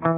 Друзья,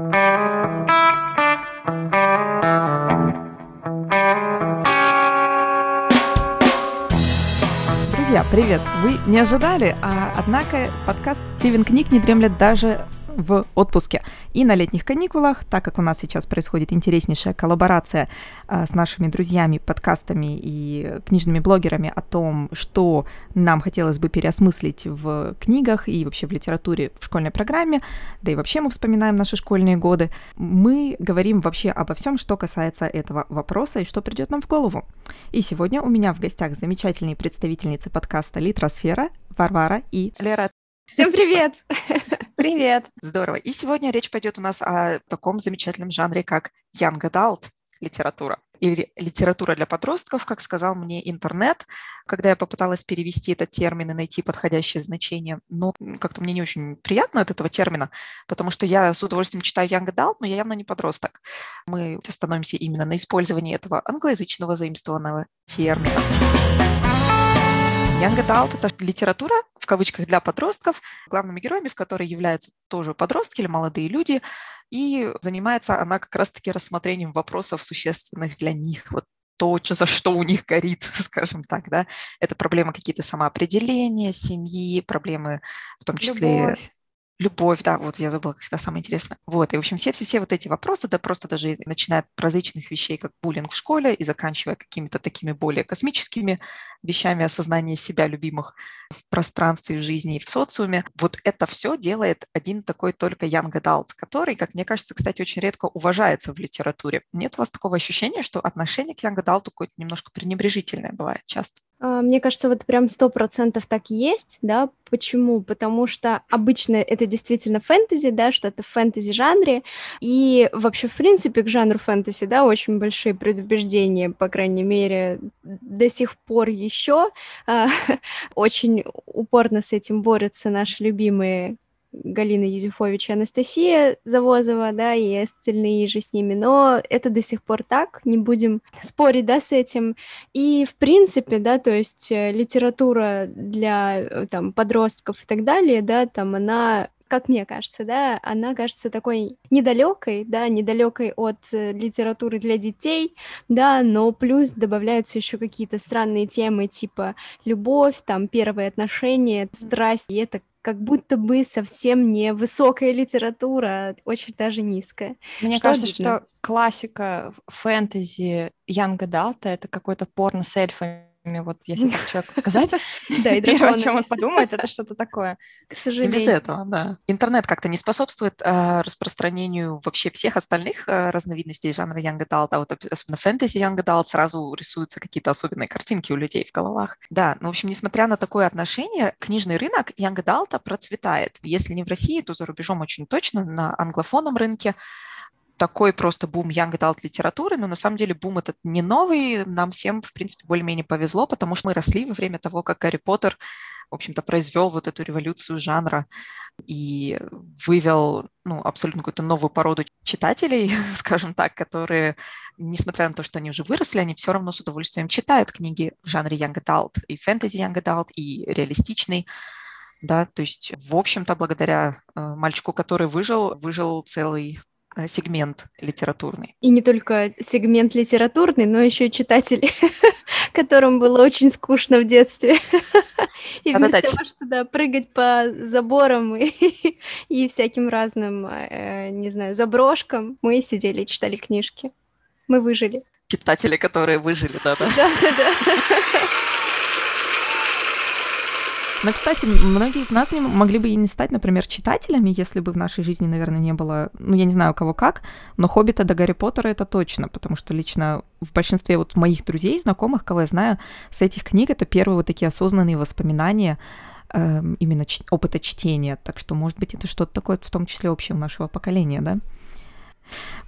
привет! Вы не ожидали, а однако подкаст «Стивен книг» не дремлет даже в отпуске и на летних каникулах, так как у нас сейчас происходит интереснейшая коллаборация а, с нашими друзьями, подкастами и книжными блогерами о том, что нам хотелось бы переосмыслить в книгах и вообще в литературе в школьной программе, да и вообще мы вспоминаем наши школьные годы, мы говорим вообще обо всем, что касается этого вопроса и что придет нам в голову. И сегодня у меня в гостях замечательные представительницы подкаста «Литросфера» Варвара и Лера. Всем привет! Привет! Здорово. И сегодня речь пойдет у нас о таком замечательном жанре, как Young Adult литература или литература для подростков, как сказал мне интернет, когда я попыталась перевести этот термин и найти подходящее значение. Но как-то мне не очень приятно от этого термина, потому что я с удовольствием читаю Young Adult, но я явно не подросток. Мы остановимся именно на использовании этого англоязычного заимствованного термина. Young Adult – это литература, в кавычках, для подростков, главными героями в которой являются тоже подростки или молодые люди, и занимается она как раз-таки рассмотрением вопросов существенных для них, вот то, за что у них горит, скажем так, да, это проблемы какие-то самоопределения, семьи, проблемы в том числе Любовь любовь, да, вот я забыла, как всегда, самое интересное. Вот, и, в общем, все-все-все вот эти вопросы, да, просто даже начиная от различных вещей, как буллинг в школе, и заканчивая какими-то такими более космическими вещами осознания себя любимых в пространстве, в жизни и в социуме. Вот это все делает один такой только young adult, который, как мне кажется, кстати, очень редко уважается в литературе. Нет у вас такого ощущения, что отношение к young adult какое-то немножко пренебрежительное бывает часто? А, мне кажется, вот прям сто процентов так есть, да, почему? Потому что обычно это действительно фэнтези, да, что-то в фэнтези-жанре, и вообще, в принципе, к жанру фэнтези, да, очень большие предубеждения, по крайней мере, до сих пор еще. А, очень упорно с этим борются наши любимые Галина Юзефович и Анастасия Завозова, да, и остальные же с ними, но это до сих пор так, не будем спорить, да, с этим. И, в принципе, да, то есть э, литература для, э, там, подростков и так далее, да, там она как мне кажется, да, она кажется такой недалекой, да, недалекой от э, литературы для детей, да, но плюс добавляются еще какие-то странные темы типа любовь, там первые отношения, страсть, и это как будто бы совсем не высокая литература, а очень даже низкая. Мне что кажется, обидно. что классика фэнтези Янга Далта — это какой-то порно с эльфами вот если так человеку сказать, да, и первое, о чем он подумает, это что-то такое. К сожалению. без этого, да. Интернет как-то не способствует э, распространению вообще всех остальных э, разновидностей жанра Young Adult, а вот особенно фэнтези Young Adult сразу рисуются какие-то особенные картинки у людей в головах. Да, ну, в общем, несмотря на такое отношение, книжный рынок Young Adult процветает. Если не в России, то за рубежом очень точно, на англофонном рынке такой просто бум young adult литературы, но на самом деле бум этот не новый, нам всем, в принципе, более-менее повезло, потому что мы росли во время того, как Гарри Поттер, в общем-то, произвел вот эту революцию жанра и вывел ну, абсолютно какую-то новую породу читателей, скажем так, которые, несмотря на то, что они уже выросли, они все равно с удовольствием читают книги в жанре young adult, и фэнтези young adult, и реалистичный, да, то есть, в общем-то, благодаря э, мальчику, который выжил, выжил целый сегмент литературный. И не только сегмент литературный, но еще и читатели, которым было очень скучно в детстве. И вместо того, что да, прыгать по заборам и, и всяким разным, э, не знаю, заброшкам, мы сидели и читали книжки. Мы выжили. Читатели, которые выжили, да-да. Да-да-да. Но, кстати, многие из нас не могли бы и не стать, например, читателями, если бы в нашей жизни, наверное, не было, ну, я не знаю, у кого как, но «Хоббита» до «Гарри Поттера» это точно, потому что лично в большинстве вот моих друзей, знакомых, кого я знаю, с этих книг это первые вот такие осознанные воспоминания э, именно ч- опыта чтения. Так что, может быть, это что-то такое, в том числе общее у нашего поколения, да?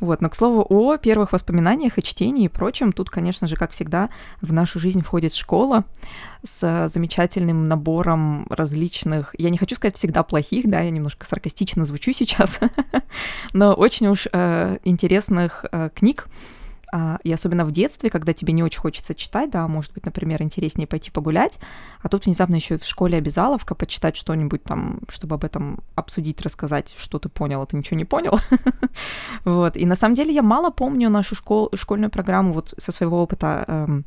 Вот, но, к слову, о первых воспоминаниях и чтении и прочем, тут, конечно же, как всегда, в нашу жизнь входит школа с замечательным набором различных, я не хочу сказать всегда плохих, да, я немножко саркастично звучу сейчас, но очень уж э, интересных э, книг, и особенно в детстве, когда тебе не очень хочется читать, да, может быть, например, интереснее пойти погулять, а тут внезапно еще в школе обязаловка почитать что-нибудь там, чтобы об этом обсудить, рассказать, что ты понял, а ты ничего не понял. вот. И на самом деле я мало помню нашу школ, школьную программу вот со своего опыта эм,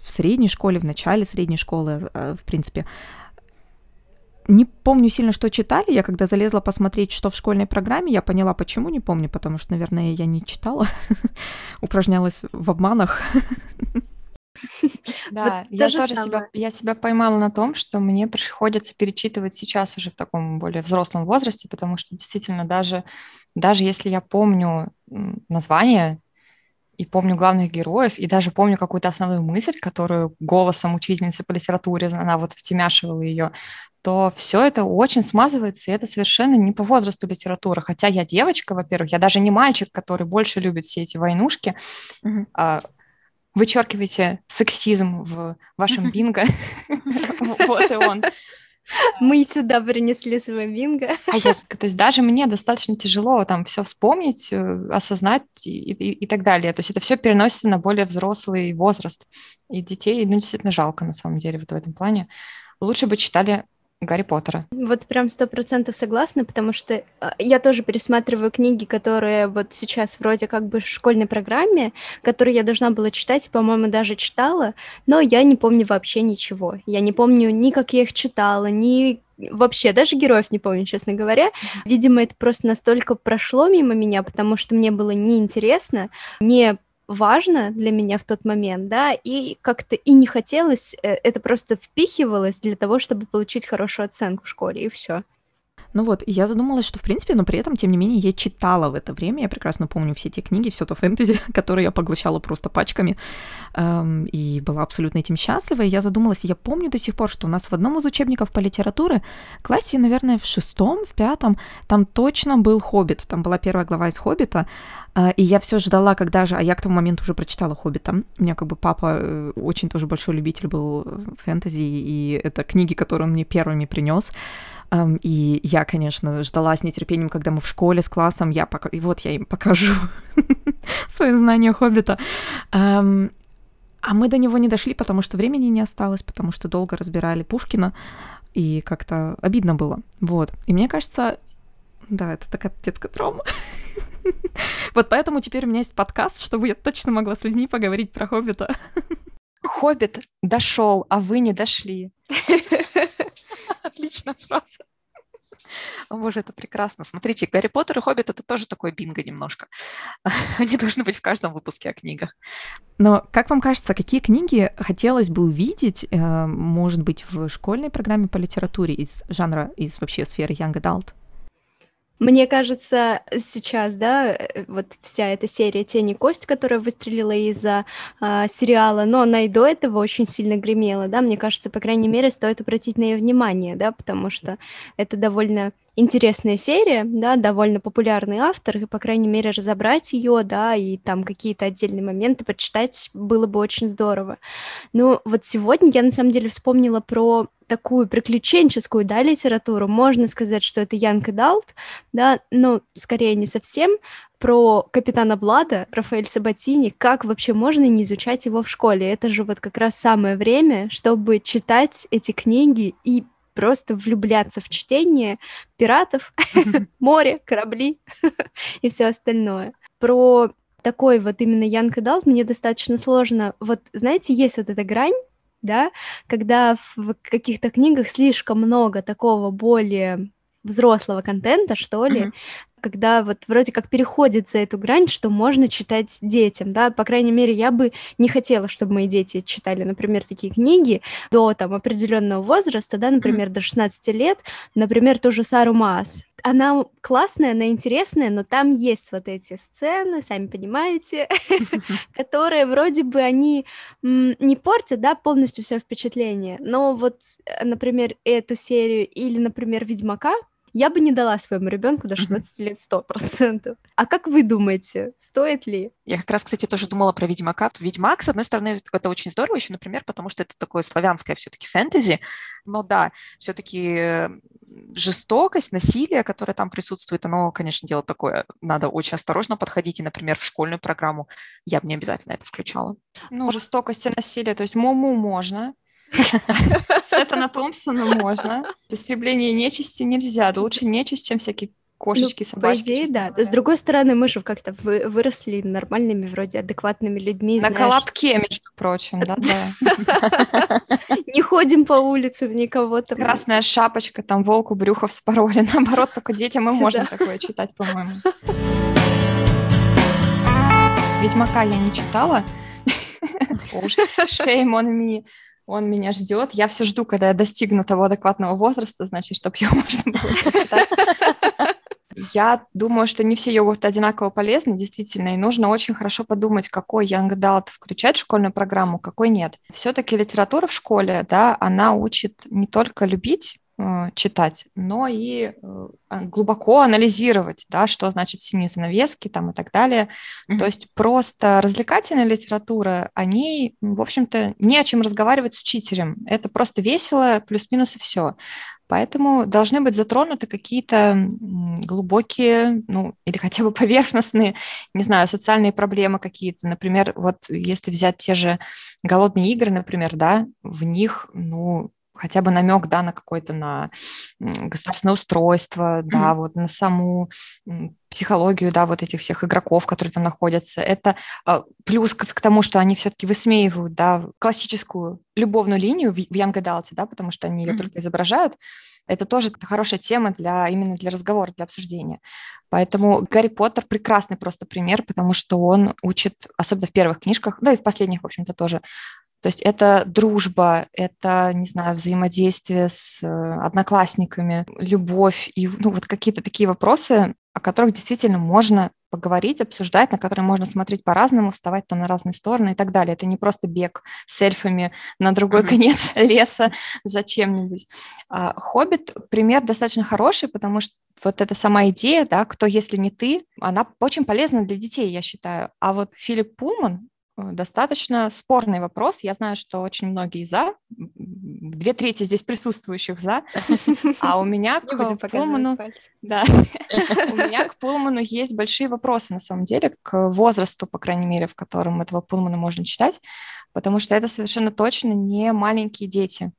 в средней школе, в начале средней школы, э, в принципе. Не помню сильно, что читали. Я когда залезла посмотреть, что в школьной программе, я поняла, почему не помню, потому что, наверное, я не читала, упражнялась в обманах. Да, я тоже себя, я себя поймала на том, что мне приходится перечитывать сейчас уже в таком более взрослом возрасте, потому что действительно даже, даже если я помню название и помню главных героев, и даже помню какую-то основную мысль, которую голосом учительницы по литературе, она вот втемяшивала ее, то все это очень смазывается, и это совершенно не по возрасту литературы. Хотя я девочка, во-первых, я даже не мальчик, который больше любит все эти войнушки. Mm-hmm. А, вычеркивайте сексизм в вашем бинго. Вот и он. Мы сюда принесли свой бинго. А я, то есть даже мне достаточно тяжело там все вспомнить, э, осознать и, и, и так далее. То есть это все переносится на более взрослый возраст. И детей, ну, действительно жалко на самом деле вот в этом плане. Лучше бы читали Гарри Поттера. Вот прям сто процентов согласна, потому что а, я тоже пересматриваю книги, которые вот сейчас вроде как бы в школьной программе, которые я должна была читать, по-моему, даже читала, но я не помню вообще ничего. Я не помню ни как я их читала, ни вообще даже героев не помню, честно говоря. Видимо, это просто настолько прошло мимо меня, потому что мне было неинтересно, не важно для меня в тот момент, да, и как-то и не хотелось, э, это просто впихивалось для того, чтобы получить хорошую оценку в школе, и все. Ну вот, и я задумалась, что, в принципе, но при этом, тем не менее, я читала в это время, я прекрасно помню все эти книги, все то фэнтези, которые я поглощала просто пачками, эм, и была абсолютно этим счастлива, и я задумалась, я помню до сих пор, что у нас в одном из учебников по литературе, классе, наверное, в шестом, в пятом, там точно был «Хоббит», там была первая глава из «Хоббита», э, и я все ждала, когда же, а я к тому моменту уже прочитала «Хоббита», у меня как бы папа э, очень тоже большой любитель был фэнтези, и это книги, которые он мне первыми принес, и я, конечно, ждала с нетерпением, когда мы в школе с классом, я пока... и вот я им покажу свои знания Хоббита. А мы до него не дошли, потому что времени не осталось, потому что долго разбирали Пушкина, и как-то обидно было. Вот. И мне кажется, да, это такая детская травма. Вот поэтому теперь у меня есть подкаст, чтобы я точно могла с людьми поговорить про Хоббита. Хоббит дошел, а вы не дошли. Отлично фраза. О, боже, это прекрасно. Смотрите, Гарри Поттер и Хоббит — это тоже такой бинго немножко. Они должны быть в каждом выпуске о книгах. Но, как вам кажется, какие книги хотелось бы увидеть, э, может быть, в школьной программе по литературе из жанра, из вообще сферы Young Adult? Мне кажется, сейчас, да, э, вот вся эта серия «Тени кость», которая выстрелила из-за а, сериала, но она и до этого очень сильно гремела, да, мне кажется, по крайней мере, стоит обратить на нее внимание, да, потому что это довольно интересная серия, да, довольно популярный автор, и, по крайней мере, разобрать ее, да, и там какие-то отдельные моменты почитать было бы очень здорово. Ну, вот сегодня я, на самом деле, вспомнила про такую приключенческую, да, литературу. Можно сказать, что это Янг Далт, да, но скорее не совсем. Про Капитана Блада, Рафаэль Сабатини, как вообще можно не изучать его в школе? Это же вот как раз самое время, чтобы читать эти книги и просто влюбляться в чтение пиратов, море, корабли и все остальное. Про такой вот именно Янг Далт мне достаточно сложно. Вот, знаете, есть вот эта грань, да, когда в каких-то книгах слишком много такого более взрослого контента, что ли, mm-hmm. Когда вот вроде как переходит за эту грань, что можно читать детям, да, по крайней мере, я бы не хотела, чтобы мои дети читали, например, такие книги до там определенного возраста, да, например, mm-hmm. до 16 лет, например, тоже Сару Маас, она классная, она интересная, но там есть вот эти сцены, сами понимаете, которые вроде бы они не портят, да, полностью все впечатление. Но вот, э, например, эту серию или, например, Ведьмака, Я бы не дала своему ребенку до 16 лет 100%. А как вы думаете, стоит ли? Я как раз, кстати, тоже думала про Ведьмака. Ведьмак, с одной стороны, это очень здорово еще, например, потому что это такое славянское все-таки фэнтези. Но да, все-таки жестокость, насилие, которое там присутствует, оно, конечно, дело такое. Надо очень осторожно подходить. И, например, в школьную программу я бы не обязательно это включала. Ну, жестокость и насилие. То есть Мому можно, Сеттона Томпсона можно. Истребление нечисти нельзя. Лучше нечисть, чем всякие кошечки, ну, собачки. По идее, да. С другой стороны, мы же как-то вы, выросли нормальными, вроде адекватными людьми. На знаешь. колобке, между прочим, да, да. Не ходим по улице, никого там. Красная шапочка, там волку брюхо вспороли. Наоборот, только детям и можно такое читать, по-моему. Ведьмака я не читала. Shame on me он меня ждет. Я все жду, когда я достигну того адекватного возраста, значит, чтобы его можно было почитать. Я думаю, что не все йогурты одинаково полезны, действительно, и нужно очень хорошо подумать, какой young adult включать в школьную программу, какой нет. Все-таки литература в школе, да, она учит не только любить читать, но и э, а, глубоко анализировать, да, что значит синие занавески там и так далее. Mm-hmm. То есть просто развлекательная литература, о ней, в общем-то, не о чем разговаривать с учителем. Это просто весело, плюс-минус и все. Поэтому должны быть затронуты какие-то глубокие, ну, или хотя бы поверхностные, не знаю, социальные проблемы какие-то. Например, вот если взять те же голодные игры, например, да, в них, ну, хотя бы намек, да, на какое-то на государственное устройство, да, вот на саму психологию, да, вот этих всех игроков, которые там находятся. Это э, плюс к, тому, что они все-таки высмеивают, да, классическую любовную линию в, в Young Adult, да, потому что они ее mm-hmm. только изображают. Это тоже хорошая тема для именно для разговора, для обсуждения. Поэтому Гарри Поттер прекрасный просто пример, потому что он учит, особенно в первых книжках, да и в последних, в общем-то, тоже, то есть это дружба, это, не знаю, взаимодействие с э, одноклассниками, любовь и ну, вот какие-то такие вопросы, о которых действительно можно поговорить, обсуждать, на которые можно смотреть по-разному, вставать там на разные стороны и так далее. Это не просто бег с эльфами на другой mm-hmm. конец леса за чем-нибудь. А, Хоббит пример достаточно хороший, потому что вот эта сама идея, да, кто если не ты, она очень полезна для детей, я считаю. А вот Филипп Пулман, достаточно спорный вопрос. Я знаю, что очень многие за, две трети здесь присутствующих за, а у меня к Пулману, да, у меня к Пулману есть большие вопросы на самом деле к возрасту, по крайней мере, в котором этого Пулмана можно читать, потому что это совершенно точно не маленькие дети.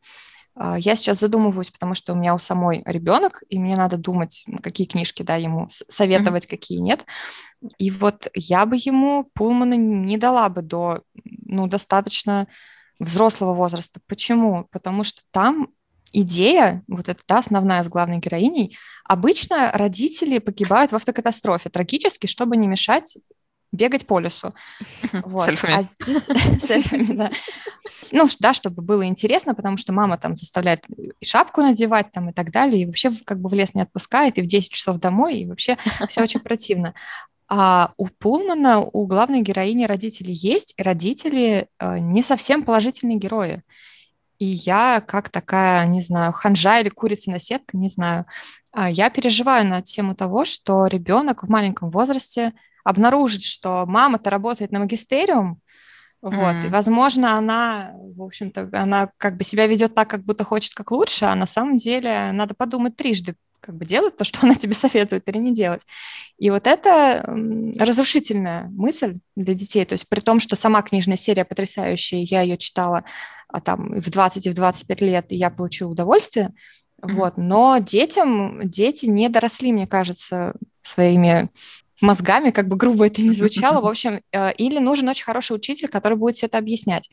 А, я сейчас задумываюсь, потому что у меня у самой ребенок, и мне надо думать, какие книжки, да, ему советовать, mm-hmm. какие нет. И вот я бы ему Пулмана не дала бы до, ну, достаточно взрослого возраста. Почему? Потому что там идея, вот эта да, основная с главной героиней, обычно родители погибают в автокатастрофе трагически, чтобы не мешать бегать по лесу. Вот. С эльфами. А здесь да. Ну, да, чтобы было интересно, потому что мама там заставляет и шапку надевать там и так далее, и вообще как бы в лес не отпускает, и в 10 часов домой, и вообще все очень противно. А у Пулмана, у главной героини родители есть, и родители э, не совсем положительные герои. И я, как такая, не знаю, ханжа или курица на сетка, не знаю, а я переживаю на тему того, что ребенок в маленьком возрасте обнаружить, что мама-то работает на магистериум, вот, mm-hmm. и, возможно, она, в общем-то, она как бы себя ведет так, как будто хочет как лучше, а на самом деле надо подумать трижды, как бы делать то, что она тебе советует или не делать. И вот это разрушительная мысль для детей, то есть при том, что сама книжная серия потрясающая, я ее читала а там в 20 и в 25 лет, и я получила удовольствие, mm-hmm. вот, но детям, дети не доросли, мне кажется, своими мозгами, как бы грубо это ни звучало, в общем, э, или нужен очень хороший учитель, который будет все это объяснять.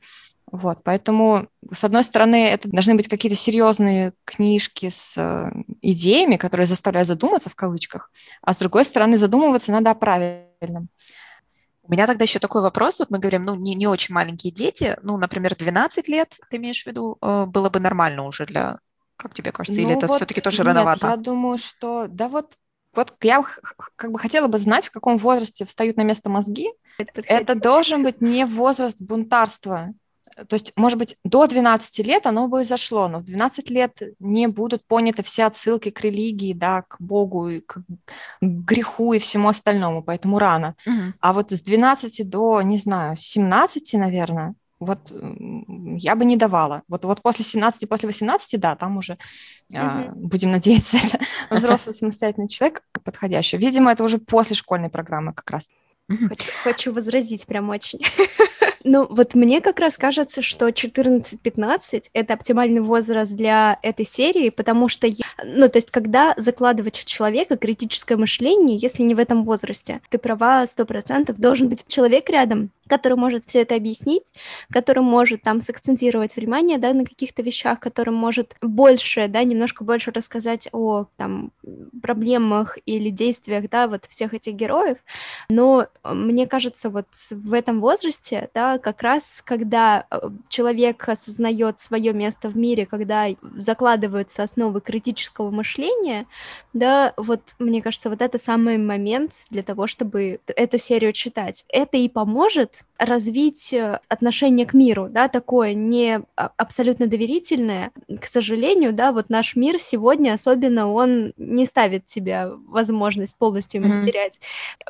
Вот, поэтому, с одной стороны, это должны быть какие-то серьезные книжки с э, идеями, которые заставляют задуматься в кавычках, а с другой стороны, задумываться надо о правильном. У меня тогда еще такой вопрос. Вот мы говорим, ну, не, не очень маленькие дети, ну, например, 12 лет, ты имеешь в виду, э, было бы нормально уже для, как тебе кажется, ну, или это вот все-таки тоже нет, рановато? Я думаю, что, да вот вот я как бы хотела бы знать, в каком возрасте встают на место мозги. Это должен быть не возраст бунтарства. то есть, может быть, до 12 лет оно бы и зашло, но в 12 лет не будут поняты все отсылки к религии, да, к Богу, и к греху и всему остальному, поэтому рано. Угу. А вот с 12 до, не знаю, 17, наверное, вот я бы не давала. Вот, вот после 17, после 18, да, там уже, mm-hmm. а, будем надеяться, это взрослый самостоятельный человек подходящий. Видимо, это уже после школьной программы как раз. Хочу, хочу возразить прям очень. Ну, вот мне как раз кажется, что 14-15 — это оптимальный возраст для этой серии, потому что, ну, то есть, когда закладывать в человека критическое мышление, если не в этом возрасте, ты права, 100%, должен быть человек рядом, который может все это объяснить, который может там сакцентировать внимание, да, на каких-то вещах, который может больше, да, немножко больше рассказать о там проблемах или действиях, да, вот всех этих героев. Но мне кажется, вот в этом возрасте, да, как раз когда э, человек осознает свое место в мире, когда закладываются основы критического мышления, да, вот мне кажется, вот это самый момент для того, чтобы эту серию читать. Это и поможет развить э, отношение к миру, да, такое не а, абсолютно доверительное. К сожалению, да, вот наш мир сегодня особенно, он не ставит тебе возможность полностью ему mm-hmm. доверять.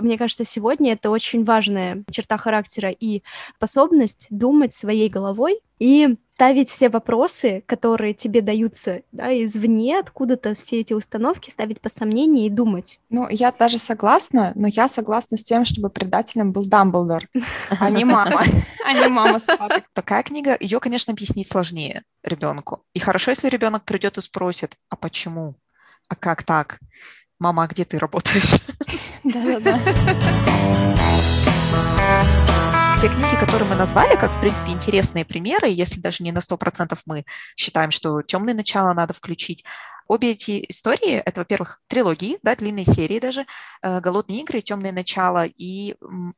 Мне кажется, сегодня это очень важная черта характера и способность думать своей головой и ставить все вопросы, которые тебе даются да, извне, откуда-то все эти установки ставить по сомнению и думать. Ну, я даже согласна, но я согласна с тем, чтобы предателем был Дамблдор, а не мама, а не мама с папой. Такая книга, ее, конечно, объяснить сложнее ребенку. И хорошо, если ребенок придет и спросит, а почему? А как так? Мама, а где ты работаешь? Да-да-да те книги, которые мы назвали, как, в принципе, интересные примеры, если даже не на 100% мы считаем, что темные начала надо включить, Обе эти истории — это, во-первых, трилогии, да, длинные серии даже, э, «Голодные игры», «Темные начала». И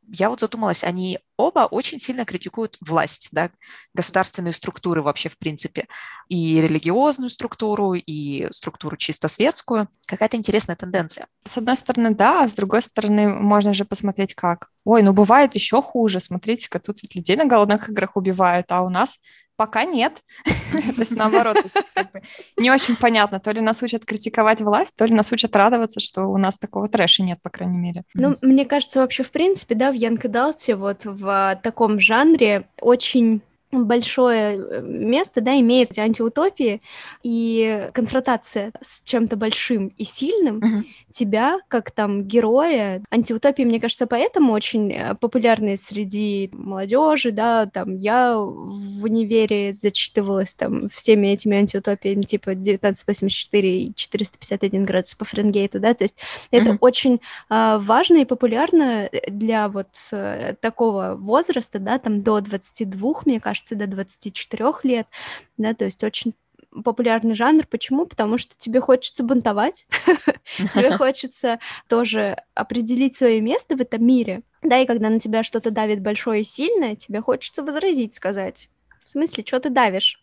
я вот задумалась, они оба очень сильно критикуют власть, да, государственные структуры вообще в принципе, и религиозную структуру, и структуру чисто светскую. Какая-то интересная тенденция. С одной стороны, да, а с другой стороны, можно же посмотреть как. Ой, ну бывает еще хуже, смотрите-ка, тут людей на голодных играх убивают, а у нас Пока нет. то есть наоборот, не очень понятно, то ли нас учат критиковать власть, то ли нас учат радоваться, что у нас такого трэша нет, по крайней мере. Ну, мне кажется, вообще, в принципе, да, в Янг Далте вот в таком жанре очень большое э, место, да, имеет антиутопии и конфронтация с чем-то большим и сильным, uh-huh. Тебя, как там героя, антиутопии, мне кажется, поэтому очень э, популярны среди молодежи, да, там я в универе зачитывалась там всеми этими антиутопиями, типа 1984 и 451 градус по Фаренгейту, да, то есть uh-huh. это очень э, важно и популярно для вот э, такого возраста, да, там до 22, мне кажется, до 24 лет, да, то есть очень популярный жанр. Почему? Потому что тебе хочется бунтовать, тебе хочется тоже определить свое место в этом мире. Да, и когда на тебя что-то давит большое и сильное, тебе хочется возразить, сказать, в смысле, что ты давишь?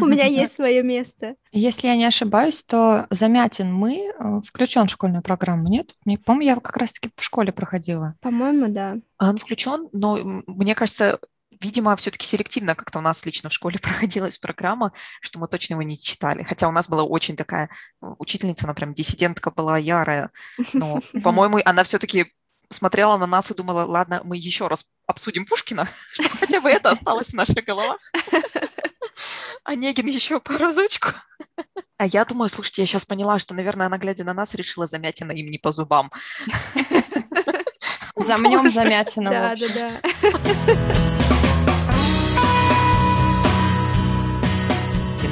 У меня есть свое место. Если я не ошибаюсь, то Замятин мы э, включен в школьную программу, нет? По-моему, я как раз-таки в школе проходила. По-моему, да. Он включен, но мне кажется, видимо, все-таки селективно как-то у нас лично в школе проходилась программа, что мы точно его не читали. Хотя у нас была очень такая ну, учительница, она прям диссидентка была ярая, но, по-моему, она все-таки смотрела на нас и думала, ладно, мы еще раз обсудим Пушкина, чтобы хотя бы это осталось в наших головах. Онегин еще по разочку. А я думаю, слушайте, я сейчас поняла, что, наверное, она, глядя на нас, решила замятина им не по зубам. Замнем замятина. Да, да, да.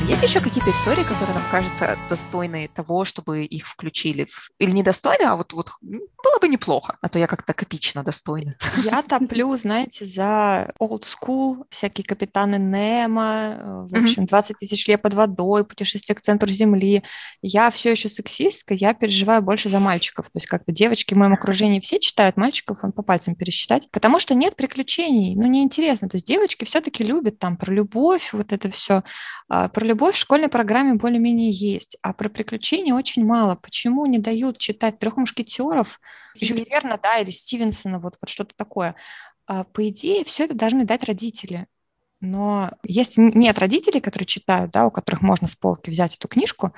Есть еще какие-то истории, которые нам кажутся достойны того, чтобы их включили? Или не достойны, а вот, вот было бы неплохо, а то я как-то копично достойна. Я топлю, знаете, за old school, всякие капитаны Немо, э, в общем, 20 тысяч лет под водой, путешествие к центру Земли. Я все еще сексистка, я переживаю больше за мальчиков. То есть как-то девочки в моем окружении все читают, мальчиков он по пальцам пересчитать, потому что нет приключений, ну неинтересно. То есть девочки все-таки любят там про любовь, вот это все, а, про любовь любовь в школьной программе более-менее есть, а про приключения очень мало. Почему не дают читать трех мушкетеров, Верна, да, или Стивенсона, вот, вот что-то такое? А, по идее, все это должны дать родители. но если нет родителей, которые читают, да, у которых можно с полки взять эту книжку,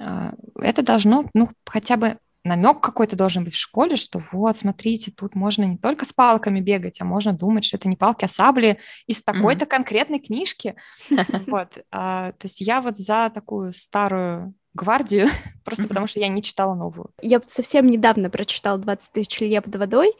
а, это должно, ну, хотя бы намек какой-то должен быть в школе, что вот, смотрите, тут можно не только с палками бегать, а можно думать, что это не палки, а сабли из такой-то mm-hmm. конкретной книжки. Вот. А, то есть я вот за такую старую гвардию, просто потому что я не читала новую. Я совсем недавно прочитала 20 тысяч лье под водой.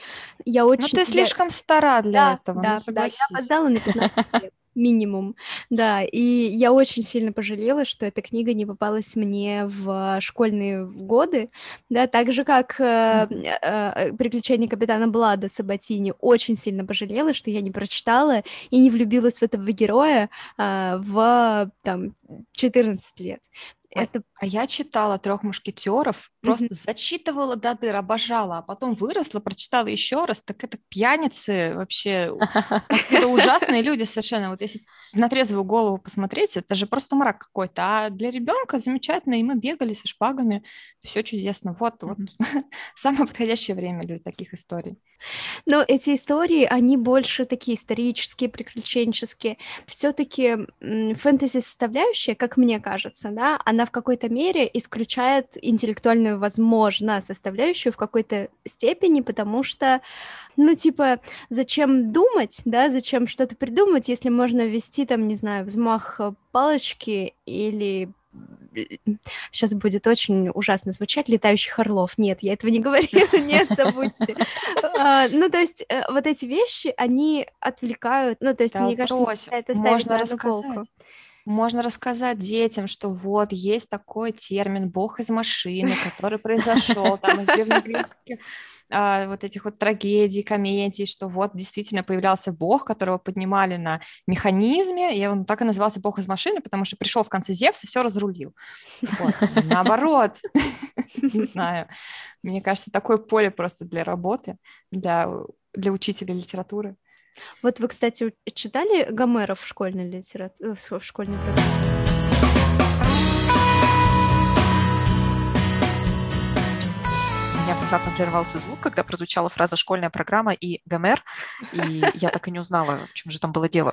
Я очень... Ну, ты слишком стара для да, этого, да, ну, да, я опоздала на 15 лет минимум, да, и я очень сильно пожалела, что эта книга не попалась мне в школьные годы, да, так же, как э, э, «Приключения капитана Блада» Сабатини, очень сильно пожалела, что я не прочитала и не влюбилась в этого героя э, в, там, 14 лет. А, это... а я читала трех мушкетеров, просто mm-hmm. зачитывала до дыр, обожала, а потом выросла, прочитала еще раз. Так это пьяницы вообще, это ужасные люди совершенно. Вот если на трезвую голову посмотреть, это же просто мрак какой-то. А для ребенка замечательно, и мы бегали со шпагами, все чудесно. Вот, вот самое подходящее время для таких историй. Но эти истории, они больше такие исторические, приключенческие. Все-таки фэнтези составляющая, как мне кажется, да, она в какой-то мере исключает интеллектуальную, возможно, составляющую в какой-то степени, потому что, ну, типа, зачем думать, да, зачем что-то придумать, если можно ввести там, не знаю, взмах палочки или сейчас будет очень ужасно звучать, летающих орлов. Нет, я этого не говорила, нет, забудьте. А, ну, то есть э, вот эти вещи, они отвлекают, ну, то есть, мне кажется, это можно рассказать. Можно рассказать детям, что вот есть такой термин «бог из машины», который произошел там из древнегреческих а, вот этих вот трагедий, комедий, что вот действительно появлялся бог, которого поднимали на механизме, и он так и назывался бог из машины, потому что пришел в конце Зевс и все разрулил. Вот. Наоборот, не знаю. Мне кажется, такое поле просто для работы, для, для учителя литературы. Вот вы, кстати, читали Гомера в школьной литературе, в школьной программе? Меня внезапно прервался звук, когда прозвучала фраза «школьная программа» и «Гомер», и я так и не узнала, в чем же там было дело.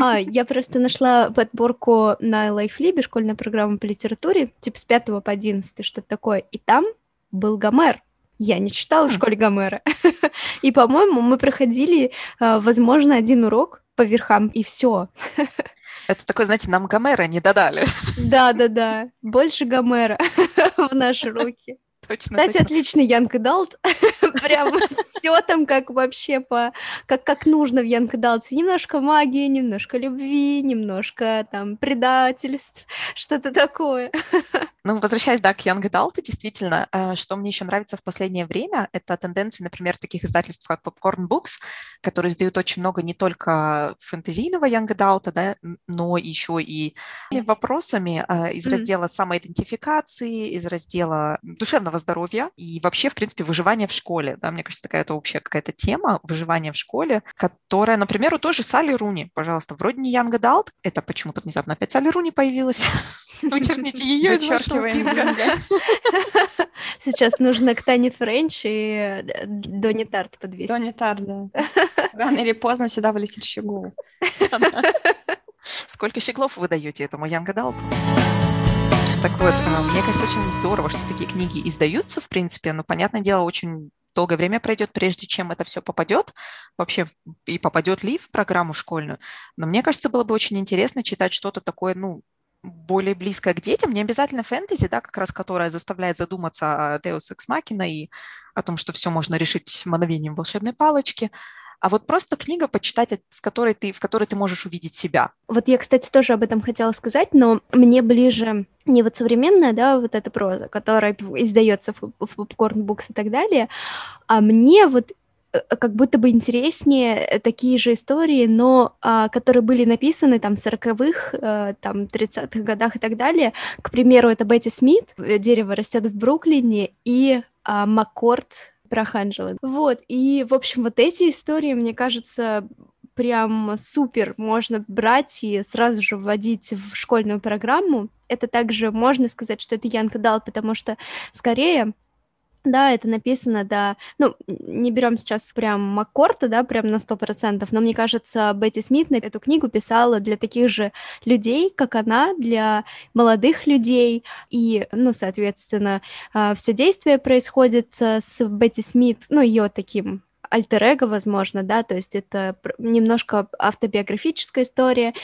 А, я просто нашла подборку на LifeLib, школьная программа по литературе, типа с 5 по 11, что-то такое, и там был Гомер. Я не читала в школе Гомера. И, по-моему, мы проходили, а, возможно, один урок по верхам, и все. Это такой, знаете, нам Гомера не додали. Да-да-да, больше Гомера в наши руки точно. Кстати, точно. отличный young adult. Прям все там как вообще по как, как нужно в young adult е. Немножко магии, немножко любви, немножко там предательств, что-то такое. Ну, возвращаясь, да, к young adult у, действительно, э, что мне еще нравится в последнее время, это тенденции, например, таких издательств, как Popcorn Books, которые издают очень много не только фэнтезийного young adult а, да, но еще и вопросами э, из раздела самоидентификации, из раздела душевного здоровья и вообще, в принципе, выживания в школе. Да, мне кажется, такая это общая какая-то тема выживания в школе, которая, например, у той же Салли Руни, пожалуйста, вроде не Янга Далт, это почему-то внезапно опять Салли Руни появилась. Вычеркните ее из. Сейчас нужно к Тане Френч и э, Донни Тарт подвесить. Донни Тарт, да. Рано или поздно сюда вылетит щегол. Сколько щеглов вы даете этому Янга Далту? Так вот, а, мне кажется, очень здорово, что такие книги издаются, в принципе, но, понятное дело, очень долгое время пройдет, прежде чем это все попадет, вообще и попадет ли в программу школьную. Но мне кажется, было бы очень интересно читать что-то такое, ну, более близкое к детям, не обязательно фэнтези, да, как раз которая заставляет задуматься о Deus Ex Machina и о том, что все можно решить мановением волшебной палочки, а вот просто книга почитать, с которой ты, в которой ты можешь увидеть себя. Вот я, кстати, тоже об этом хотела сказать, но мне ближе не вот современная, да, вот эта проза, которая издается в, в Popcorn Books и так далее, а мне вот э, как будто бы интереснее такие же истории, но а, которые были написаны там в 40-х, а, там 30-х годах и так далее. К примеру, это Бетти Смит «Дерево растет в Бруклине» и а, Маккорд прах Анджелы. Вот, и, в общем, вот эти истории, мне кажется, прям супер можно брать и сразу же вводить в школьную программу. Это также можно сказать, что это Янка дал, потому что скорее Да, это написано, да. Ну, не берем сейчас прям Маккорта, да, прям на сто процентов, но мне кажется, Бетти Смит на эту книгу писала для таких же людей, как она, для молодых людей, и, ну, соответственно, а, все действие происходит э, с Бетти Смит, ну, ее таким альтер возможно, да, то есть это немножко автобиографическая история,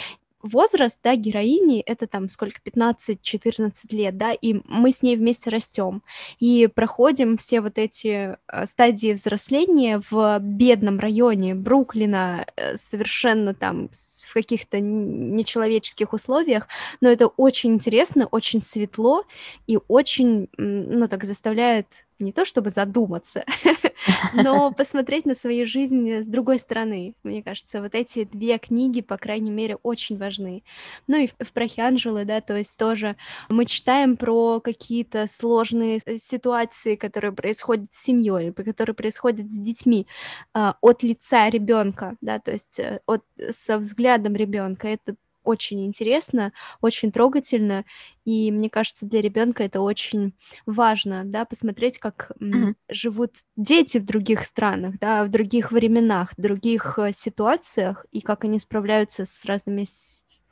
возраст, да, героини, это там сколько, 15-14 лет, да, и мы с ней вместе растем, и проходим все вот эти э, стадии взросления в бедном районе Бруклина, э, совершенно там в каких-то нечеловеческих условиях, но это очень интересно, очень светло и очень, ну, так заставляет не то чтобы задуматься, но посмотреть на свою жизнь с другой стороны. Мне кажется, вот эти две книги, по крайней мере, очень важны. Ну и в «Прахе Анжелы», да, то есть тоже мы читаем про какие-то сложные э, ситуации, которые происходят с семьей, которые происходят с детьми а, от лица ребенка, да, то есть э, от, со взглядом ребенка. Это очень интересно, очень трогательно, и мне кажется, для ребенка это очень важно, да, посмотреть, как mm-hmm. живут дети в других странах, да, в других временах, в других э, ситуациях, и как они справляются с разными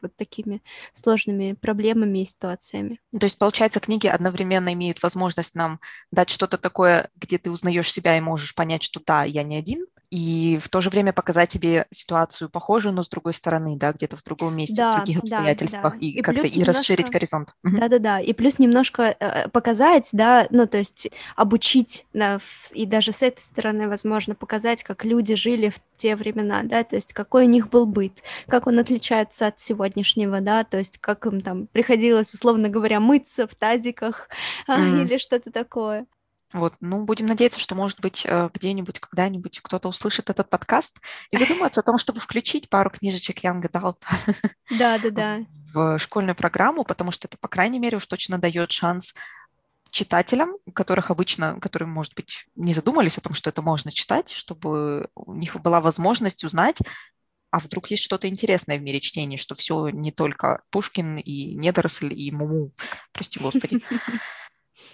вот такими сложными проблемами и ситуациями. То есть, получается, книги одновременно имеют возможность нам дать что-то такое, где ты узнаешь себя и можешь понять, что да, я не один, и в то же время показать тебе ситуацию похожую, но с другой стороны, да, где-то в другом месте, да, в других обстоятельствах, да, да. и, и как-то и немножко... расширить горизонт. Да-да-да, и плюс немножко э, показать, да, ну, то есть обучить, да, и даже с этой стороны, возможно, показать, как люди жили в те времена, да, то есть какой у них был быт, как он отличается от сегодняшнего, да, то есть как им там приходилось, условно говоря, мыться в тазиках mm. или что-то такое. Вот, ну, будем надеяться, что, может быть, э, где-нибудь, когда-нибудь кто-то услышит этот подкаст и задумается о том, чтобы включить пару книжечек Young Adult да, да, да. в школьную программу, потому что это, по крайней мере, уж точно дает шанс читателям, которых обычно, которые, может быть, не задумались о том, что это можно читать, чтобы у них была возможность узнать, а вдруг есть что-то интересное в мире чтения, что все не только Пушкин и Недоросль и Муму, прости господи.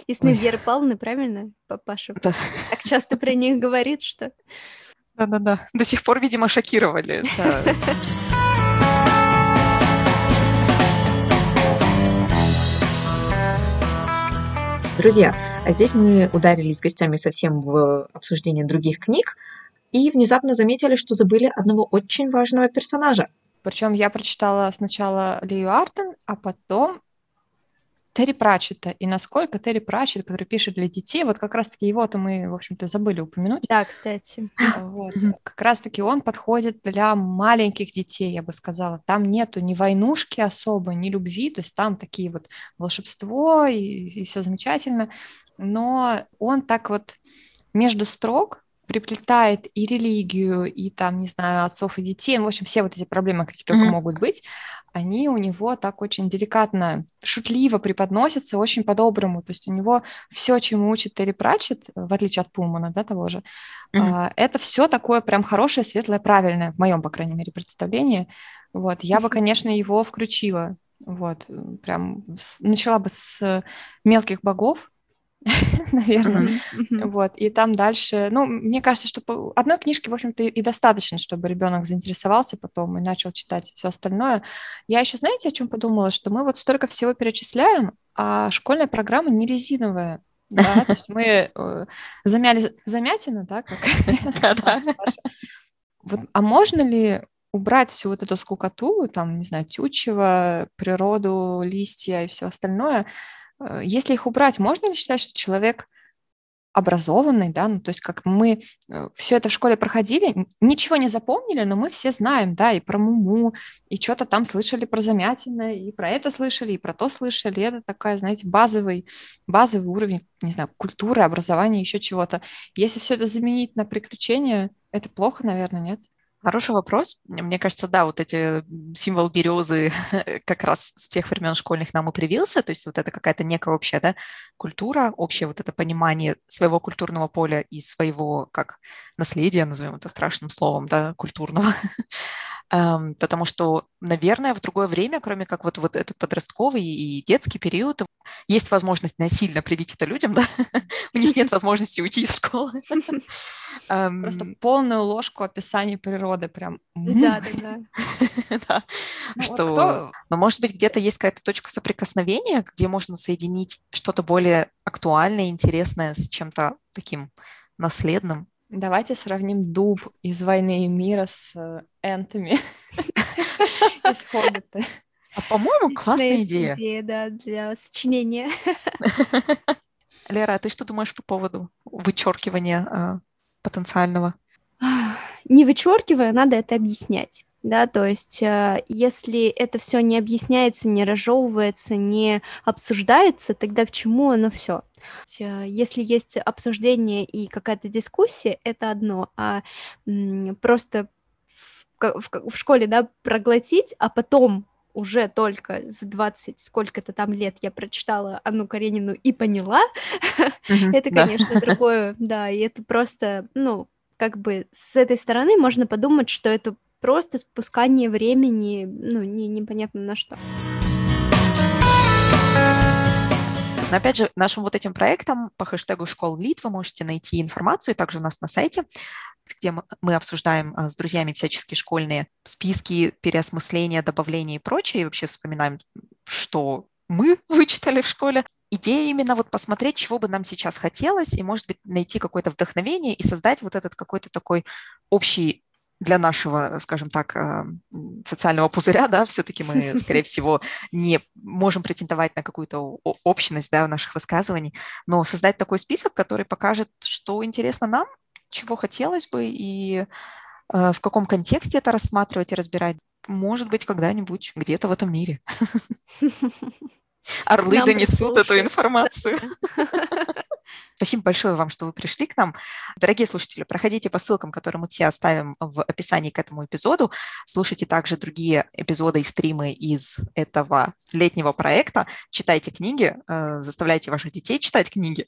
И сны Веры Павловны, правильно, папаша? Да. Так часто про них говорит, что... Да-да-да. До сих пор, видимо, шокировали. Да. Друзья, а здесь мы ударились с гостями совсем в обсуждение других книг и внезапно заметили, что забыли одного очень важного персонажа. Причем я прочитала сначала Лию Артен, а потом Терри Пратчета, и насколько Терри Пратчет, который пишет для детей, вот как раз-таки его-то мы, в общем-то, забыли упомянуть. Да, кстати. Вот. Как раз-таки он подходит для маленьких детей, я бы сказала. Там нету ни войнушки особо, ни любви, то есть там такие вот волшебство и, и все замечательно, но он так вот между строк приплетает и религию, и там, не знаю, отцов и детей, ну, в общем, все вот эти проблемы, какие только mm-hmm. могут быть, они у него так очень деликатно, шутливо преподносятся, очень по-доброму. То есть у него все, чему учит Терри Пратчет, в отличие от Пулмана, да, того же, mm-hmm. это все такое прям хорошее, светлое, правильное, в моем, по крайней мере, представлении. Вот, я бы, конечно, его включила. Вот, прям с, начала бы с мелких богов, наверное. Mm-hmm. Вот. И там дальше, ну, мне кажется, что по одной книжки, в общем-то, и достаточно, чтобы ребенок заинтересовался потом и начал читать все остальное. Я еще, знаете, о чем подумала, что мы вот столько всего перечисляем, а школьная программа не резиновая. Да, то есть мы э, замяли замятина, да, как вот, а можно ли убрать всю вот эту скукоту, там, не знаю, тючево, природу, листья и все остальное, если их убрать, можно ли считать, что человек образованный, да, ну, то есть как мы э, все это в школе проходили, ничего не запомнили, но мы все знаем, да, и про Муму, и что-то там слышали про Замятина, и про это слышали, и про то слышали, это такая, знаете, базовый, базовый уровень, не знаю, культуры, образования, еще чего-то. Если все это заменить на приключения, это плохо, наверное, нет? Хороший вопрос. Мне кажется, да, вот эти символ березы как раз с тех времен школьных нам и привился, то есть вот это какая-то некая общая да, культура, общее вот это понимание своего культурного поля и своего как наследия, назовем это страшным словом, да, культурного. Потому что, наверное, в другое время, кроме как вот, вот этот подростковый и детский период, есть возможность насильно привить это людям, да? у них нет возможности уйти из школы. Просто полную ложку описаний природы прям. Да, да, да. Ну, что, но может быть где-то есть какая-то точка соприкосновения, где можно соединить что-то более актуальное, интересное с чем-то таким наследным. Давайте сравним дуб из «Войны и мира» с э, энтами из «Хоббита». А, по-моему, классная идея. идея, да, для сочинения. Лера, а ты что думаешь по поводу вычеркивания э, потенциального? Не вычеркивая, надо это объяснять. Да, то есть, э, если это все не объясняется, не разжевывается, не обсуждается, тогда к чему оно все? Э, если есть обсуждение и какая-то дискуссия, это одно, а просто в, в, в школе, да, проглотить, а потом уже только в 20 сколько-то там лет я прочитала Анну Каренину и поняла, это, конечно, другое, да, и это просто, ну, как бы с этой стороны можно подумать, что это просто спускание времени, ну, не, непонятно на что. Но опять же, нашим вот этим проектом по хэштегу школ Лит вы можете найти информацию также у нас на сайте где мы обсуждаем а, с друзьями всяческие школьные списки, переосмысления, добавления и прочее, и вообще вспоминаем, что мы вычитали в школе. Идея именно вот посмотреть, чего бы нам сейчас хотелось, и, может быть, найти какое-то вдохновение и создать вот этот какой-то такой общий для нашего, скажем так, а, социального пузыря, да, все-таки мы, скорее всего, не можем претендовать на какую-то общность, да, наших высказываний, но создать такой список, который покажет, что интересно нам, чего хотелось бы и э, в каком контексте это рассматривать и разбирать. Может быть, когда-нибудь где-то в этом мире. Орлы Нам донесут эту информацию. Спасибо большое вам, что вы пришли к нам. Дорогие слушатели, проходите по ссылкам, которые мы все оставим в описании к этому эпизоду. Слушайте также другие эпизоды и стримы из этого летнего проекта. Читайте книги, э, заставляйте ваших детей читать книги.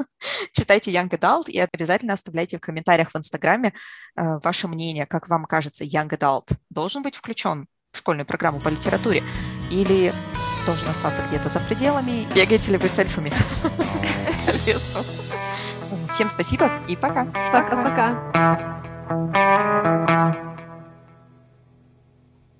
Читайте Young Adult и обязательно оставляйте в комментариях в Инстаграме э, ваше мнение, как вам кажется, Young Adult должен быть включен в школьную программу по литературе или должен остаться где-то за пределами. Бегаете ли вы с эльфами по лесу? Всем спасибо и пока. Пока-пока.